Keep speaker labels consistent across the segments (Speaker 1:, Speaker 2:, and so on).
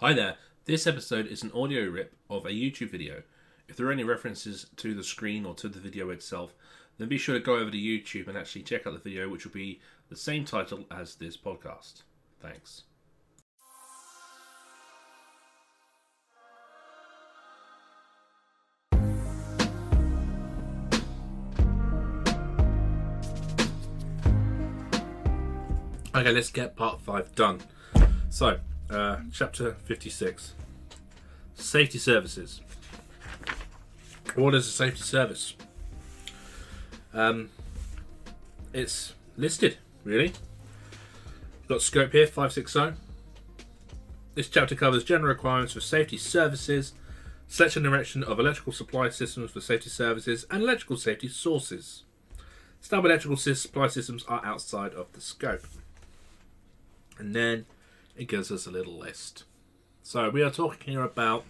Speaker 1: Hi there. This episode is an audio rip of a YouTube video. If there are any references to the screen or to the video itself, then be sure to go over to YouTube and actually check out the video, which will be the same title as this podcast. Thanks. Okay, let's get part five done. So, uh, chapter 56 Safety Services. What is a safety service? Um, it's listed, really. Got scope here 560. This chapter covers general requirements for safety services, selection and erection of electrical supply systems for safety services, and electrical safety sources. Standard electrical supply systems are outside of the scope. And then it gives us a little list. So we are talking here about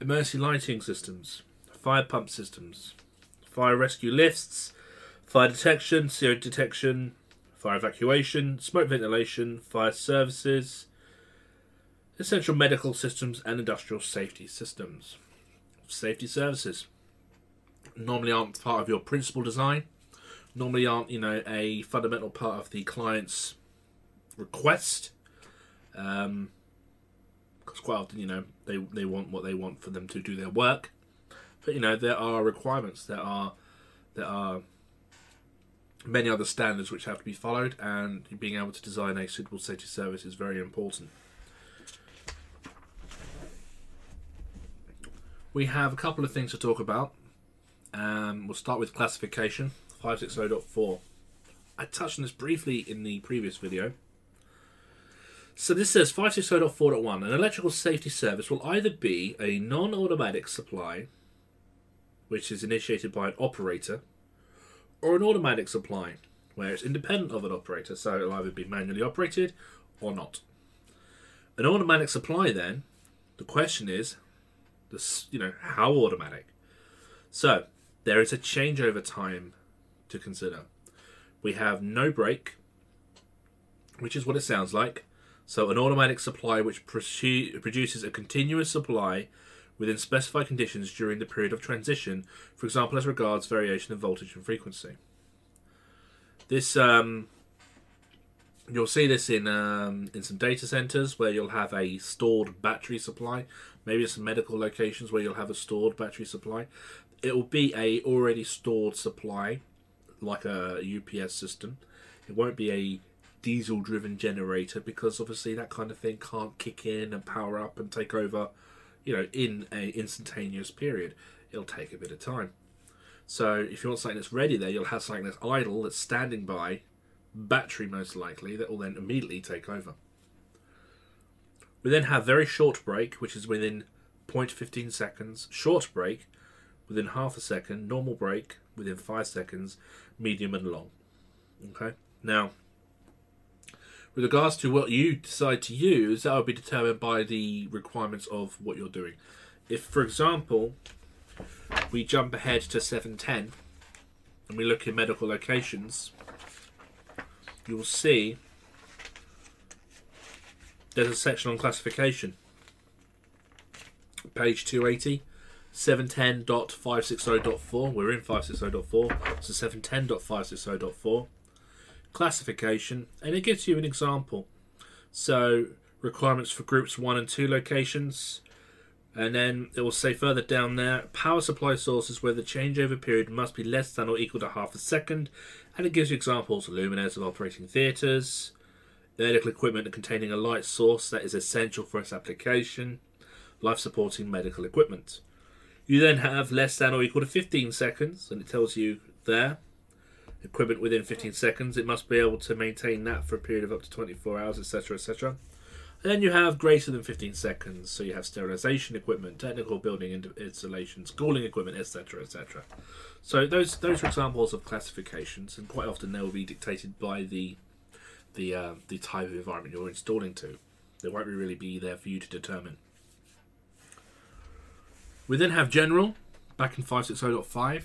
Speaker 1: emergency lighting systems, fire pump systems, fire rescue lifts, fire detection, CO detection, fire evacuation, smoke ventilation, fire services, essential medical systems, and industrial safety systems. Safety services normally aren't part of your principal design, normally aren't, you know, a fundamental part of the client's request. Um, because quite often, you know, they they want what they want for them to do their work. But you know, there are requirements. There are there are many other standards which have to be followed, and being able to design a suitable safety service is very important. We have a couple of things to talk about. Um, we'll start with classification 560.4. I touched on this briefly in the previous video. So this says 560.4.1 an electrical safety service will either be a non automatic supply, which is initiated by an operator, or an automatic supply, where it's independent of an operator, so it'll either be manually operated or not. An automatic supply, then, the question is, this, you know, how automatic? So there is a changeover time to consider. We have no break, which is what it sounds like. So, an automatic supply which produces a continuous supply within specified conditions during the period of transition, for example, as regards variation of voltage and frequency. This um, you'll see this in um, in some data centers where you'll have a stored battery supply. Maybe some medical locations where you'll have a stored battery supply. It will be a already stored supply, like a UPS system. It won't be a diesel driven generator because obviously that kind of thing can't kick in and power up and take over you know in a instantaneous period. It'll take a bit of time. So if you want something that's ready there you'll have something that's idle that's standing by battery most likely that will then immediately take over. We then have very short break which is within 0.15 seconds. Short break within half a second. Normal break within 5 seconds. Medium and long. Okay? Now with regards to what you decide to use, that will be determined by the requirements of what you're doing. If, for example, we jump ahead to 710 and we look in medical locations, you'll see there's a section on classification. Page 280, 710.560.4. We're in 560.4, so 710.560.4 classification, and it gives you an example. So, requirements for groups 1 and 2 locations, and then it will say further down there power supply sources where the changeover period must be less than or equal to half a second, and it gives you examples luminaires of operating theatres, medical equipment containing a light source that is essential for its application, life supporting medical equipment. You then have less than or equal to 15 seconds, and it tells you there equipment within 15 seconds. It must be able to maintain that for a period of up to 24 hours, etc., etc. And then you have greater than 15 seconds, so you have sterilization equipment, technical building installations, schooling equipment, etc., etc. So those those are examples of classifications, and quite often they will be dictated by the the uh, the type of environment you're installing to. They won't really be there for you to determine. We then have general, back in 560.5.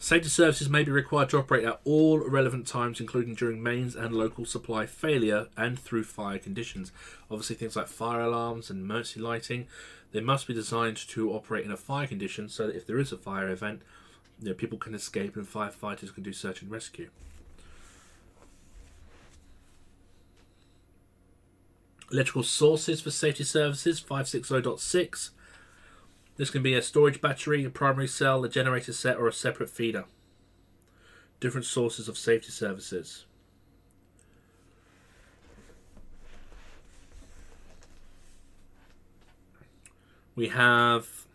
Speaker 1: Safety services may be required to operate at all relevant times, including during mains and local supply failure and through fire conditions. Obviously, things like fire alarms and emergency lighting, they must be designed to operate in a fire condition so that if there is a fire event, you know, people can escape and firefighters can do search and rescue. Electrical sources for safety services 560.6. This can be a storage battery, a primary cell, a generator set, or a separate feeder. Different sources of safety services. We have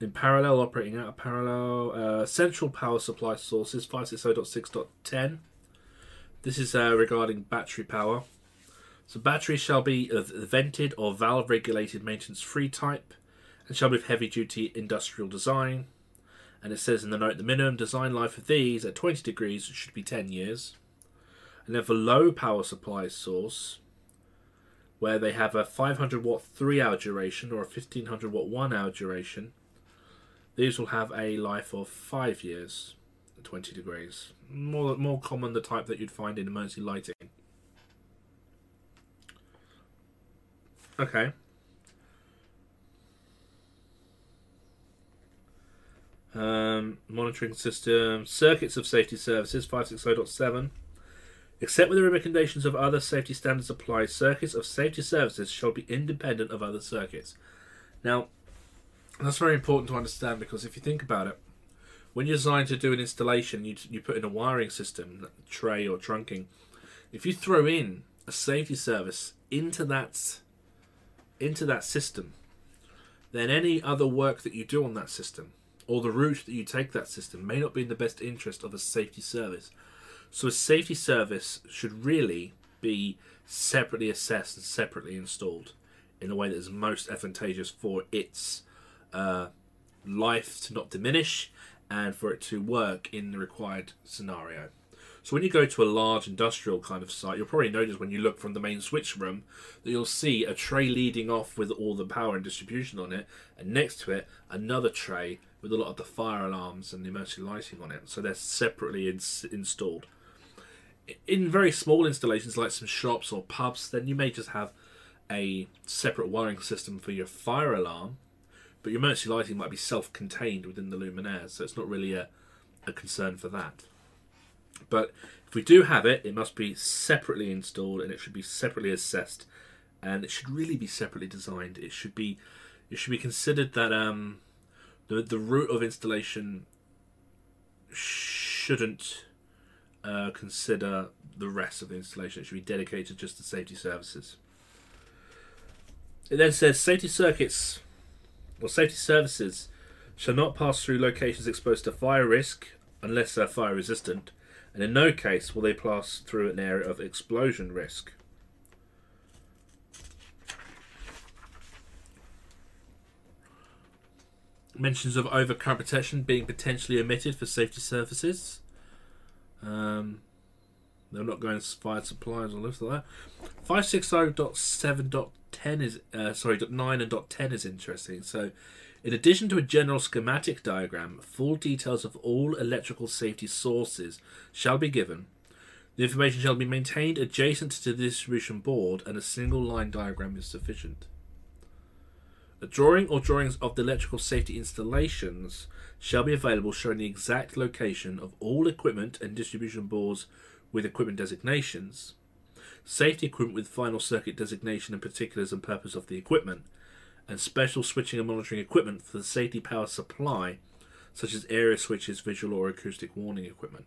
Speaker 1: in parallel, operating out of parallel, uh, central power supply sources 560.6.10. This is uh, regarding battery power. So batteries shall be of vented or valve regulated maintenance free type and shall be of heavy duty industrial design. And it says in the note the minimum design life of these at 20 degrees should be 10 years. And then for low power supply source, where they have a 500 watt 3 hour duration or a 1500 watt 1 hour duration, these will have a life of 5 years at 20 degrees. More, more common the type that you'd find in emergency lighting. Okay. Um, monitoring system, circuits of safety services, 560.7. Except where the recommendations of other safety standards apply, circuits of safety services shall be independent of other circuits. Now, that's very important to understand because if you think about it, when you're designed to do an installation, you, you put in a wiring system, tray or trunking. If you throw in a safety service into that into that system, then any other work that you do on that system or the route that you take that system may not be in the best interest of a safety service. So a safety service should really be separately assessed and separately installed in a way that is most advantageous for its uh, life to not diminish and for it to work in the required scenario. So when you go to a large industrial kind of site, you'll probably notice when you look from the main switch room that you'll see a tray leading off with all the power and distribution on it, and next to it another tray with a lot of the fire alarms and the emergency lighting on it. So they're separately ins- installed. In very small installations like some shops or pubs, then you may just have a separate wiring system for your fire alarm, but your emergency lighting might be self-contained within the luminaires, so it's not really a, a concern for that. But if we do have it, it must be separately installed and it should be separately assessed, and it should really be separately designed. It should be it should be considered that um, the the route of installation shouldn't uh, consider the rest of the installation. It should be dedicated just to safety services. It then says safety circuits or safety services shall not pass through locations exposed to fire risk unless they're fire resistant and in no case will they pass through an area of explosion risk. Mentions of overcurrent protection being potentially omitted for safety services. Um, they're not going to fire supplies or lifts like that. 560.7.10 is uh, sorry, nine and dot ten is interesting. So in addition to a general schematic diagram, full details of all electrical safety sources shall be given. The information shall be maintained adjacent to the distribution board, and a single line diagram is sufficient. A drawing or drawings of the electrical safety installations shall be available showing the exact location of all equipment and distribution boards with equipment designations, safety equipment with final circuit designation and particulars and purpose of the equipment, and special switching and monitoring equipment for the safety power supply, such as area switches, visual or acoustic warning equipment.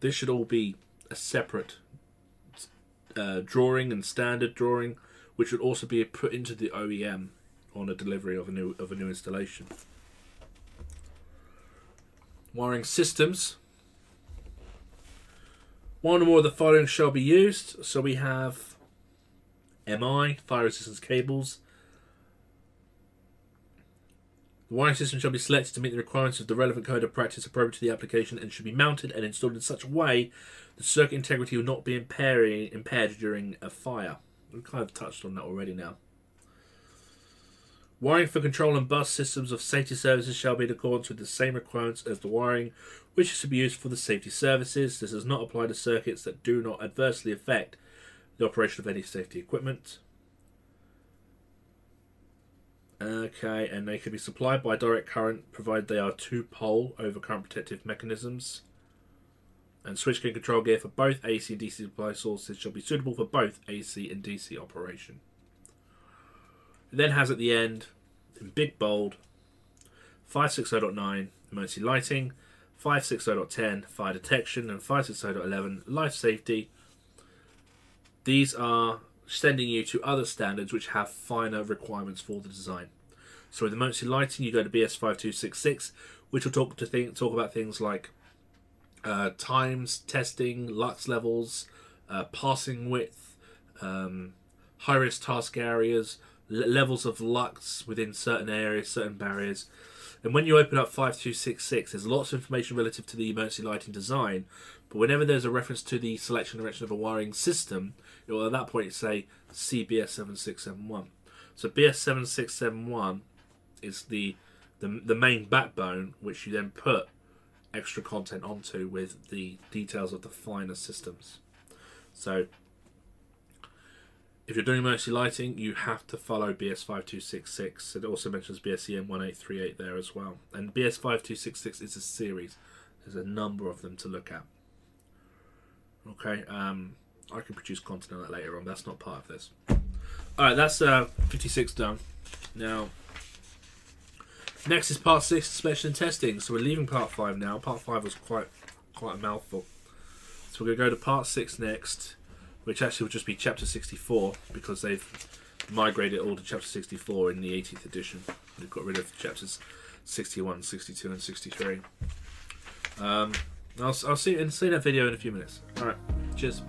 Speaker 1: This should all be a separate uh, drawing and standard drawing, which would also be put into the O&M on a delivery of a new of a new installation. Wiring systems. One or more of the following shall be used. So we have MI, fire resistance cables, the wiring system shall be selected to meet the requirements of the relevant code of practice appropriate to the application and should be mounted and installed in such a way that circuit integrity will not be impairing, impaired during a fire. We've kind of touched on that already now. Wiring for control and bus systems of safety services shall be in accordance with the same requirements as the wiring which is to be used for the safety services. This does not apply to circuits that do not adversely affect the operation of any safety equipment. Okay, and they can be supplied by direct current provided they are two pole over current protective mechanisms. And switchgear control gear for both AC and DC supply sources shall be suitable for both AC and DC operation. It then has at the end, in big bold, 560.9 emergency lighting, 560.10 fire detection, and 560.11 life safety. These are sending you to other standards which have finer requirements for the design. So with emergency lighting, you go to BS 5266, which will talk to think, talk about things like uh, times, testing, lux levels, uh, passing width, um, high risk task areas, l- levels of lux within certain areas, certain barriers. And when you open up 5266, there's lots of information relative to the emergency lighting design, but whenever there's a reference to the selection direction of a wiring system, it will at that point say see BS 7671. So BS 7671 is the, the the main backbone which you then put extra content onto with the details of the finer systems. So if you're doing emergency lighting, you have to follow BS 5266. It also mentions BSEN 1838 there as well. And BS 5266 is a series. There's a number of them to look at. Okay, um, I can produce content on that later on. That's not part of this. Alright, that's uh, 56 done. Now, next is part 6, inspection and testing. So we're leaving part 5 now. Part 5 was quite quite a mouthful. So we're to go to part 6 next which actually will just be chapter 64 because they've migrated all to chapter 64 in the 18th edition. They've got rid of chapters 61, 62, and 63. Um, I'll, I'll see, see that video in a few minutes. Alright, cheers.